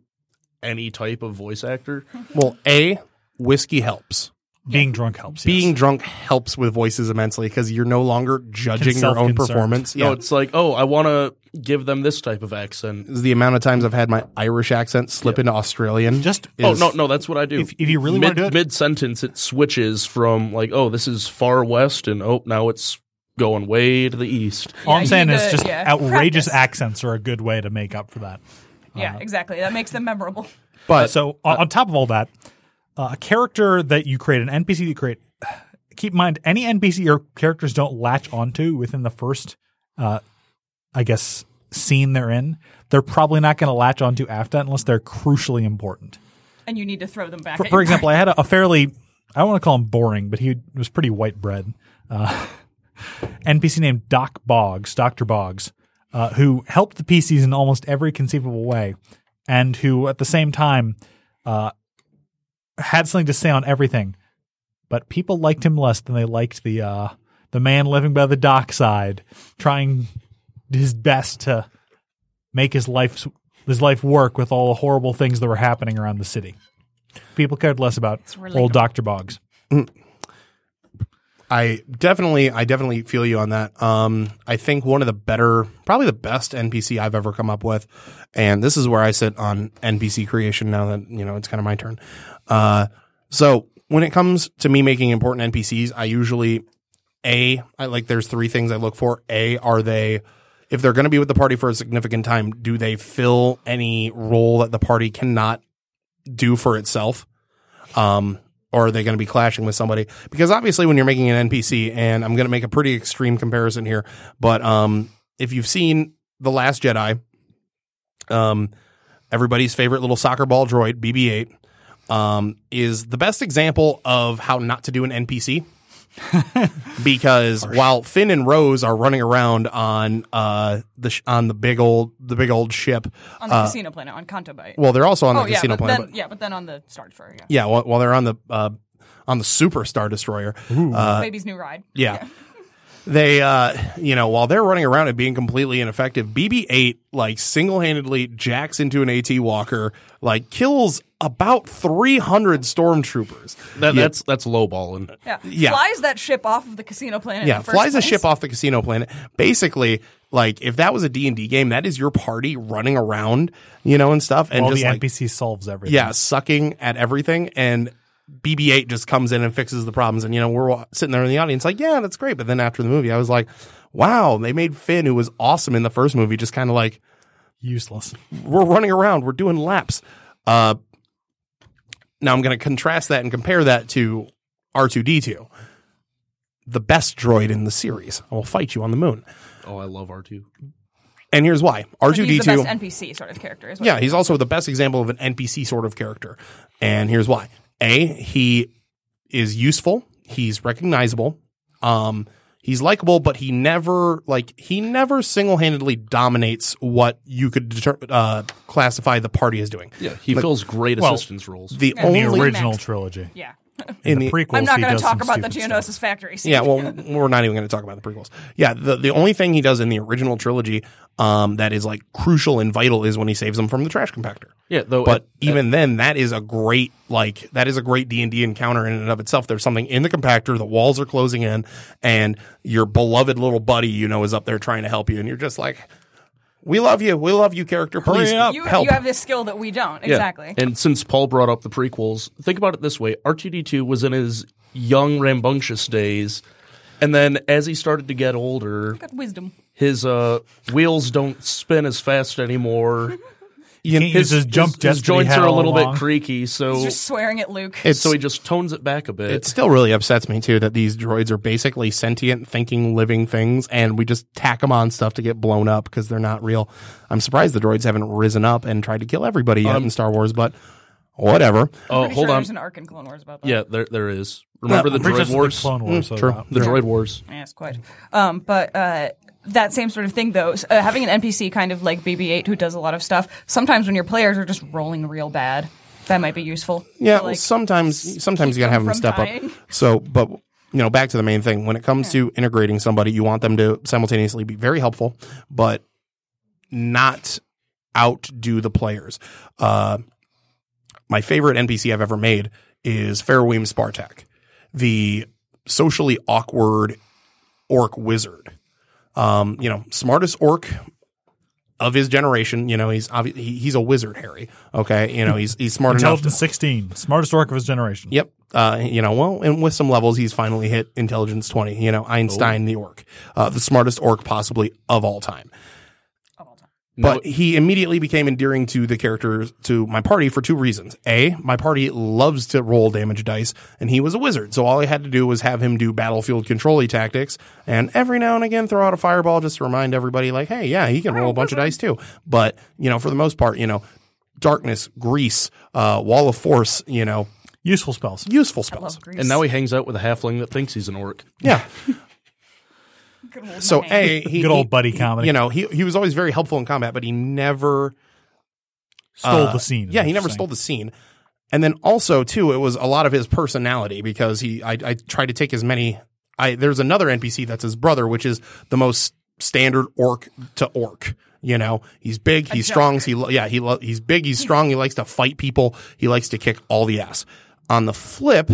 any type of voice actor. Well, A, whiskey helps. Being drunk helps. Being yes. drunk helps with voices immensely because you're no longer judging your own self-concerned. performance. No, Yeah. it's like, oh, I want to give them this type of accent. Is the amount of times I've had my Irish accent slip into Australian. Just- Oh is- no, no, that's what I do. If- if you really mid, wanna do it- mid sentence, it switches from like, oh, this is far west, and oh, now it's going way to the east. All Yeah, I'm you saying need is to- just yeah, outrageous practice. accents are a good way to make up for that. Yeah, exactly. That makes them memorable. But So on, on top of all that, uh, a character that you create, an NPC that you create, keep in mind any NPC your characters don't latch onto within the first, uh, I guess, scene they're in, they're probably not going to latch onto after that unless they're crucially important. and you need to throw them back. For, at for example, I had a, a fairly, I don't want to call him boring, but he was pretty white bread. Uh, NPC named Doc Boggs, Dr. Boggs, uh, who helped the PCs in almost every conceivable way, and who at the same time uh, had something to say on everything. But people liked him less than they liked the uh, the man living by the dockside, trying his best to make his life his life work with all the horrible things that were happening around the city. People cared less about old Doctor Boggs. I definitely, I definitely feel you on that. Um, I think one of the better, probably the best NPC I've ever come up with, and this is where I sit on NPC creation now that you know it's kind of my turn. Uh, so when it comes to me making important NPCs, I usually a I like there's three things I look for. A are they if they're going to be with the party for a significant time, do they fill any role that the party cannot do for itself? Um, or are they going to be clashing with somebody? Because obviously, when you're making an NPC, and I'm going to make a pretty extreme comparison here, but um, if you've seen The Last Jedi, um, everybody's favorite little soccer ball droid, BB-8, um, is the best example of how not to do an NPC. because while Finn and Rose are running around on uh the sh- on the big old the big old ship, on the casino planet on Canto Bight. well, they're also on the oh yeah, casino but planet. then but- yeah, but then on the Star Destroyer. Yeah, yeah, while, while they're on the uh, on the Super Star Destroyer, uh, baby's new ride. yeah. They, uh, you know, while they're running around and being completely ineffective, BB-8 like single-handedly jacks into an AT Walker, like kills about 300 stormtroopers. That, Yeah. That's that's lowballing. Yeah. Yeah. flies that ship off of the casino planet. yeah, in the first flies a ship off the casino planet. Basically, like if that was a D&D game, that is your party running around, you know, and stuff and All just the like NPC solves everything. yeah, sucking at everything. And BB-8 just comes in and fixes the problems. And you know, we're sitting there in the audience like, yeah, that's great. But then after the movie, I was like, wow, they made Finn, who was awesome in the first movie, just kind of like useless. we're running around, we're doing laps. Uh, now I'm going to contrast that and compare that to R2D2, the best droid in the series. I will fight you on the moon. Oh, I love R2. And here's why: But He's the R2D2. best NPC sort of character. Is Yeah, he's also the best example of an NPC sort of character. And here's why. A, he is useful. He's recognizable. Um, he's likable, but he never, like, he never single-handedly dominates what you could deter- uh, classify the party as doing. Yeah, he fills great well, assistance roles. The In the only, original trilogy. Yeah. In the, the, prequels, I'm not going to talk about the stupid stuff. Factory scene. yeah, well, we're not even going to talk about the prequels. Yeah, the, the only thing he does in the original trilogy, um, that is like crucial and vital is when he saves them from the trash compactor. yeah, though. but at- even then that is a great like that is a great d&d encounter in and of itself there's something in the compactor the walls are closing in and your beloved little buddy you know is up there trying to help you and you're just like we love you we love you character please up. you, help you have this skill that we don't. Yeah. Exactly. And since Paul brought up the prequels, think about it this way: R2D2 was in his young, rambunctious days, and then as he started to get older, Got wisdom. his uh, wheels don't spin as fast anymore. You can't use his jump his, his joints are a little along. bit creaky, so He's just swearing at Luke. it's so he just tones it back a bit. it still really upsets me too that these droids are basically sentient thinking living things and we just tack them on stuff to get blown up because they're not real i'm surprised the droids haven't risen up and tried to kill everybody yet in star wars but whatever oh, Pretty hold sure on. There's an arc in Clone Wars about that. Yeah, there there is. Remember the I'm pretty sure Droid it's Wars? Clone Wars. so true. that- The Droid Wars. Yes, quite. Um, but uh, that same sort of thing, though, uh, having an NPC kind of like BB-8 who does a lot of stuff. Sometimes when your players are just rolling real bad, that might be useful. Yeah, well, like, sometimes sometimes you gotta have them step dying. up. So, but you know, back to the main thing. When it comes to integrating somebody, you want them to simultaneously be very helpful, but not outdo the players. Uh, my favorite NPC I've ever made is Fairweem Spartak, the socially awkward orc wizard. Um, you know, smartest orc of his generation. You know, he's obvi- he, he's a wizard, Harry. Okay, you know, he's he's smart enough. Intelligence 16, smartest orc of his generation. Yep. Uh, you know, well, and with some levels, he's finally hit intelligence 20. You know, Einstein the orc, uh, the smartest orc possibly of all time. But he immediately became endearing to the characters, to my party for two reasons. A, my party loves to roll damage dice, and he was a wizard. So all I had to do was have him do battlefield control tactics, and every now and again throw out a fireball just to remind everybody, like, hey, yeah, he can roll a bunch of dice too. But, you know, for the most part, you know, darkness, grease, uh, wall of force, you know, Useful spells. useful spells. And now he hangs out with a halfling that thinks he's an orc. Yeah. Good old So a he, Good old he- buddy comedy. You know, he he was always very helpful in combat, but he never Stole uh, the scene. Yeah, he never saying. stole the scene. And then also too, it was a lot of his personality because he I, I tried to take as many. I there's another NPC that's his brother, which is the most standard orc to orc. You know, he's big, he's strong. He yeah, he lo- he's big, he's strong. He likes to fight people. He likes to kick all the ass. On the flip,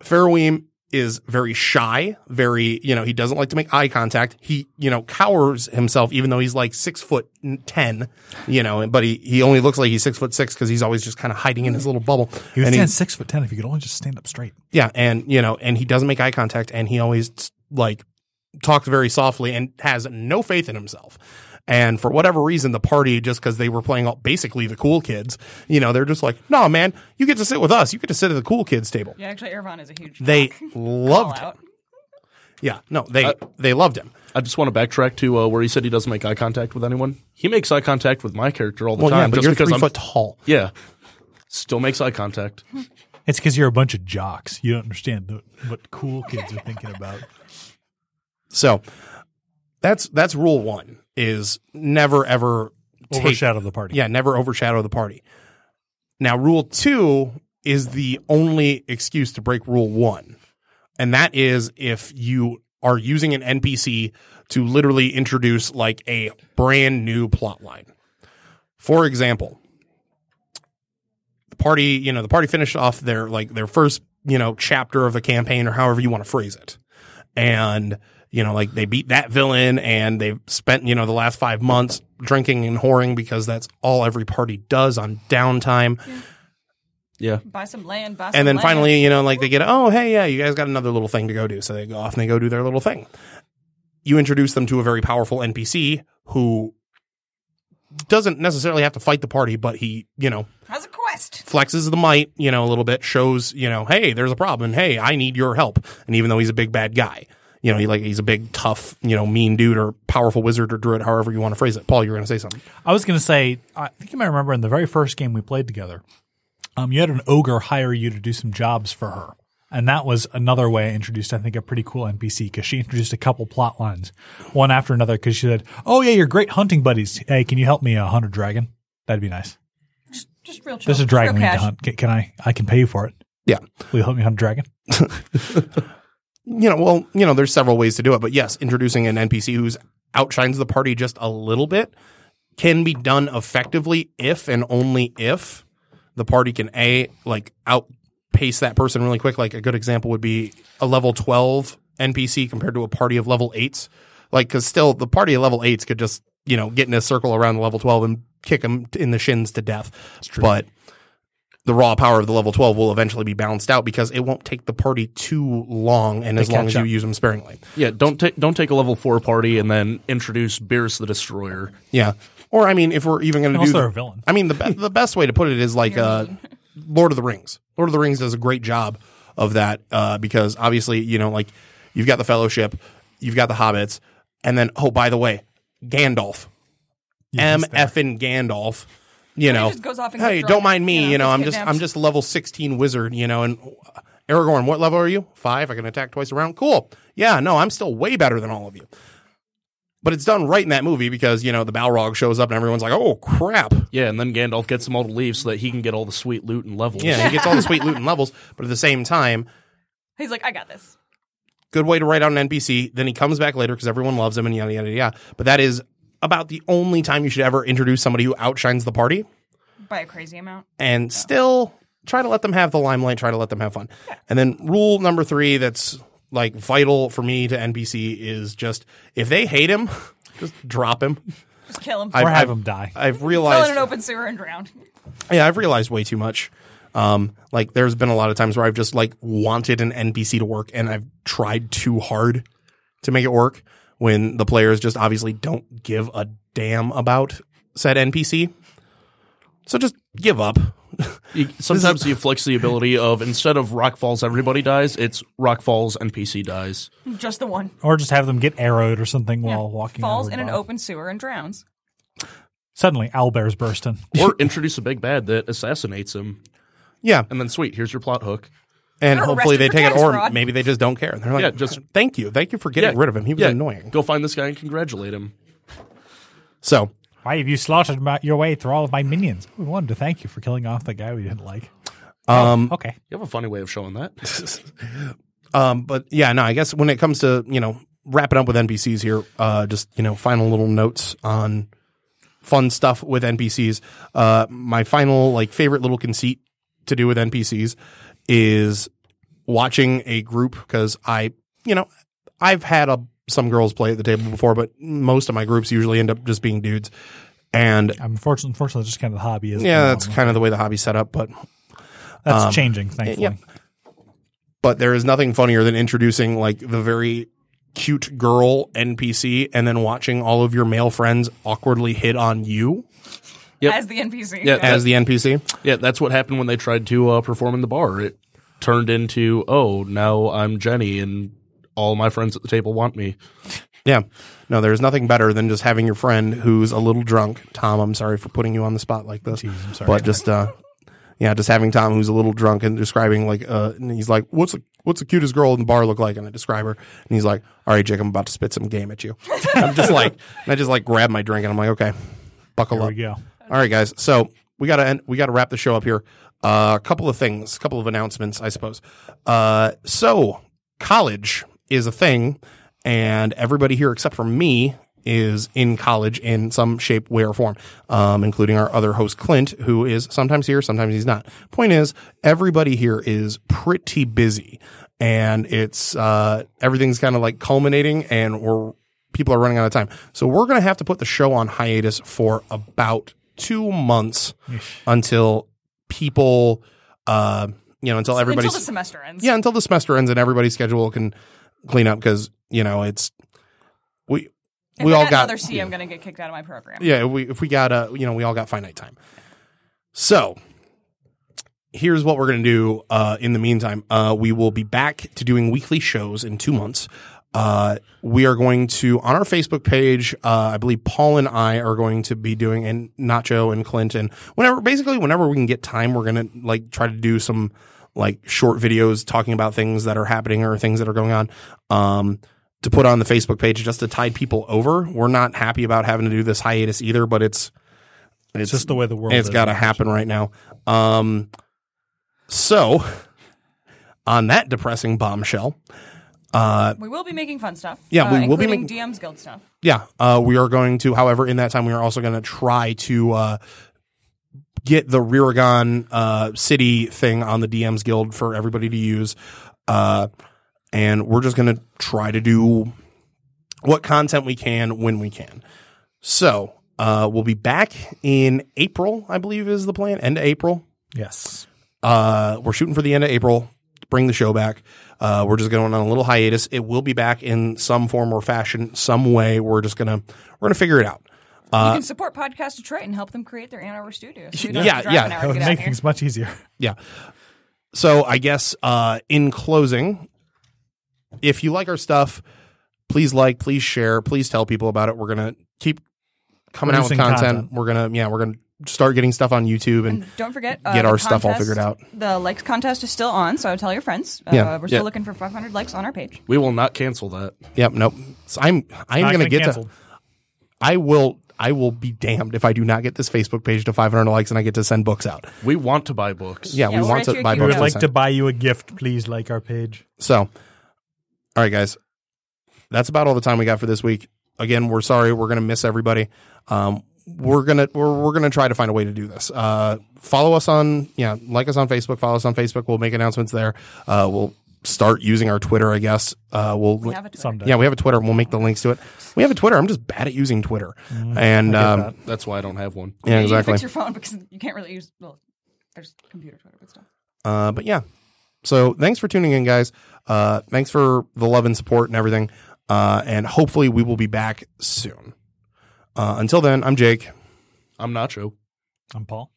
Fairweem is very shy, very, you know, he doesn't like to make eye contact. He, you know, cowers himself, even though he's like six foot 10, you know, but he, he only looks like he's six foot six because he's always just kind of hiding in his little bubble. He would and stand six foot ten if he could only just stand up straight. yeah. And, you know, and he doesn't make eye contact and he always like talks very softly and has no faith in himself. And for whatever reason, the party, just because they were playing all, basically the cool kids, you know, they're just like, no, man, you get to sit with us. You get to sit at the cool kids table. yeah, actually, Irvine is a huge. They loved him. Yeah, no, they they loved him. I just want to backtrack to uh, where he said he doesn't make eye contact with anyone. He makes eye contact with my character all the Well, time. yeah, but just you're because three I'm foot tall. yeah, still makes eye contact. It's because you're a bunch of jocks. You don't understand the, what cool kids are thinking about. So that's that's rule one: is never ever take Overshadow the party. yeah, never overshadow the party. Now, rule two is the only excuse to break rule one, and that is if you are using an NPC to literally introduce like a brand new plot line. For example, the party, you know, the party finished off their like their first, you know, chapter of the campaign or however you want to phrase it. And you know, like they beat that villain and they've spent, you know, the last 5 months drinking and whoring because that's all every party does on downtime. Yeah, Buy some land. Buy some And then land. finally, you know, like they get, oh, hey, yeah, you guys got another little thing to go do. So they go off and they go do their little thing. You introduce them to a very powerful NPC who doesn't necessarily have to fight the party, but he, you know, has a quest. flexes the might, you know, a little bit, shows, you know, hey, there's a problem. Hey, I need your help. And even though he's a big bad guy, you know, he like he's a big tough, you know, mean dude or powerful wizard or druid, however you want to phrase it. Paul, you were going to say something. I was going to say, I think you might remember in the very first game we played together, um, you had an ogre hire you to do some jobs for her. And that was another way I introduced, I think, a pretty cool NPC because she introduced a couple plot lines, one after another. Because she said, "Oh yeah, you're great hunting buddies. Hey, can you help me uh, hunt a dragon? That'd be nice. Just real chill. There's a dragon we need to hunt. Can, can I? I can pay you for it. Yeah. Will you help me hunt a dragon? You know, well, you know, there's several ways to do it, but yes, introducing an NPC who's outshines the party just a little bit can be done effectively if and only if the party can a like outpace that person really quick. Like a good example would be a level 12 NPC compared to a party of level 8s. Like, cause still the party of level 8s could just, you know, get in a circle around the level 12 and kick them in the shins to death. But the raw power of the level 12 will eventually be balanced out because it won't take the party too long and as long catch as you use them sparingly. yeah. Don't take don't take a level four party and then introduce Beerus the Destroyer. Yeah. Or I mean, if we're even going to do, Also, the- they're a villain. I mean, the be- the best way to put it is like uh, Lord of the Rings. Lord of the Rings does a great job of that uh, because obviously, you know, like you've got the Fellowship, you've got the Hobbits, and then oh, by the way, Gandalf, Yeah, M effing Gandalf. You know, just goes off and hey, don't mind me. you know, You know, I'm just. I'm just a level 16 wizard. You know, and uh, Aragorn, what level are you? Five. I can attack twice around. Cool. Yeah, no, I'm still way better than all of you. But it's done right in that movie because you know the Balrog shows up and everyone's like, "Oh crap!" Yeah, and then Gandalf gets them all to leave so that he can get all the sweet loot and levels. Yeah, he gets all the sweet loot and levels, but at the same time, He's like, I got this. good way to write out an NPC. Then he comes back later because everyone loves him and yada yada yada. But that is about the only time you should ever introduce somebody who outshines the party, By a crazy amount. and still try to let them have the limelight. Try to let them have fun. And then rule number three, that's like vital for me to NPC is just if they hate him, just drop him. Just kill him. or I've- have I've- him die. I've Fell realized in an open sewer and drowned. Yeah, I've realized way too much. Um, like there's been a lot of times where I've just like wanted an NPC to work and I've tried too hard to make it work when the players just obviously don't give a damn about said NPC. So just give up. You, sometimes you afflicts the ability of instead of rock falls everybody dies, it's rock falls NPC dies. Just the one. Or just have them get arrowed or something Yeah. while walking. Falls in an open sewer and drowns. Suddenly, owlbear's bursting. Or introduce a big bad that assassinates him, Yeah, and then sweet, here's your plot hook. And hopefully they take it, or fraud. maybe they just don't care. They're like, Yeah, just- thank you, thank you for getting Yeah, rid of him. He was yeah, annoying. Go find this guy and congratulate him. So Why have you slaughtered my, your way through all of my minions? We wanted to thank you for killing off the guy we didn't like. Um, Okay. You have a funny way of showing that. Um, but yeah, no, I guess when it comes to, you know, wrapping up with NPCs here, uh, just, you know, final little notes on fun stuff with NPCs. Uh, my final, like, favorite little conceit to do with NPCs is watching a group because I, you know, I've had a, some girls play at the table before, but most of my groups usually end up just being dudes. And Unfortunately, unfortunately, just kind of the hobby is. yeah, that's kind of the way the hobby's set up, but that's um, changing. Thankfully, yeah. but there is nothing funnier than introducing like the very cute girl NPC and then watching all of your male friends awkwardly hit on you Yep. As the NPC. Yeah, as the NPC. Yeah, that's what happened when they tried to uh, perform in the bar. It turned into, oh, now I'm Jenny and all my friends at the table want me. Yeah. No, there's nothing better than just having your friend who's a little drunk. Tom, I'm sorry for putting you on the spot like this. Jeez, I'm sorry. But just uh yeah, just having Tom who's a little drunk and describing like uh and he's like, What's the what's the cutest girl in the bar look like? And I describe her and he's like, All right, Jake, I'm about to spit some game at you. I'm just like and I just like grab my drink and I'm like, Okay, buckle There up. we go. All right, guys. So we gotta end, we gotta wrap the show up here. Uh, a couple of things, a couple of announcements, I suppose. Uh, so college is a thing, and everybody here except for me is in college in some shape, way, or form, um, including our other host Clint, who is sometimes here, sometimes he's not. Point is, everybody here is pretty busy, and it's uh, everything's kind of like culminating, and we're people are running out of time. So we're going to have to put the show on hiatus for about two months until people, uh, you know, until everybody's Until the semester ends. yeah, until the semester ends and everybody's schedule can clean up because you know it's we If we I all got got another C, I'm going to get kicked out of my program. yeah we if we got a you know we all got finite time. So here's what we're gonna do. Uh, in the meantime, uh, we will be back to doing weekly shows in two months. Uh, we are going to on our Facebook page. Uh, I believe Paul and I are going to be doing, and Nacho and Clinton. Whenever, basically, whenever we can get time, we're gonna like try to do some like short videos talking about things that are happening or things that are going on. Um, to put on the Facebook page just to tide people over. We're not happy about having to do this hiatus either, but it's It's just the way the world. It's got to happen right now. Um, so on that depressing bombshell, uh, We will be making fun stuff. Yeah, we uh, will be including making- DM's Guild stuff. yeah, uh, we are going to. However, in that time, we are also going to try to uh, get the Riragon uh, City thing on the DMs Guild for everybody to use, uh, and we're just going to try to do what content we can when we can. So uh, we'll be back in April, I believe, is the plan. End of April. Yes. Uh, we're shooting for the end of April. To Bring the show back. Uh, we're just going on a little hiatus. It will be back in some form or fashion, some way. We're just gonna we're gonna figure it out. you can support Podcast Detroit and help them create their Ann Arbor studio. So Yeah, have to drive yeah. an That hour to would get out make here. things much easier. Yeah. So I guess uh, in closing, if you like our stuff, please like, please share, please tell people about it. We're gonna keep coming out with content. content. We're gonna yeah, we're gonna start getting stuff on YouTube and And don't forget, uh, get the our stuff all figured out. The likes contest is still on, so tell your friends. Uh, Yeah. we're still Yeah. looking for 500 likes on our page. We will not cancel that. Yep, nope. So I'm I'm gonna gonna get cancel. to I will I will be damned if I do not get this Facebook page to 500 likes and I get to send books out. We want to buy books. Yeah, Yeah, we we'll want to buy cute We books. would like to buy you a gift. Please like our page. So, all right, guys, that's about all the time we got for this week. Again, we're sorry. We're gonna miss everybody. Um, we're gonna we're we're gonna try to find a way to do this. Uh, follow us on yeah, like us on Facebook. Follow us on Facebook. We'll make announcements there. Uh, we'll start using our Twitter. I guess. Uh, we'll We have a Twitter. Someday. yeah, we have a Twitter. We'll make the links to it. We have a Twitter. I'm just bad at using Twitter. and um, that. That's why I don't have one. yeah, You exactly. fix your phone because you can't really use. Well, there's computer Twitter, but still. Uh, but yeah. So thanks for tuning in, guys. Uh, thanks for the love and support and everything. Uh, and hopefully we will be back soon. Uh, until then, I'm Jake, I'm Nacho. I'm Paul.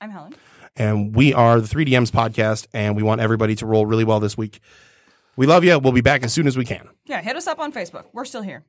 I'm Helen. and we are the 3DMs podcast, and we want everybody to roll really well this week. We love you. We'll be back as soon as we can. Yeah, hit us up on Facebook. We're still here.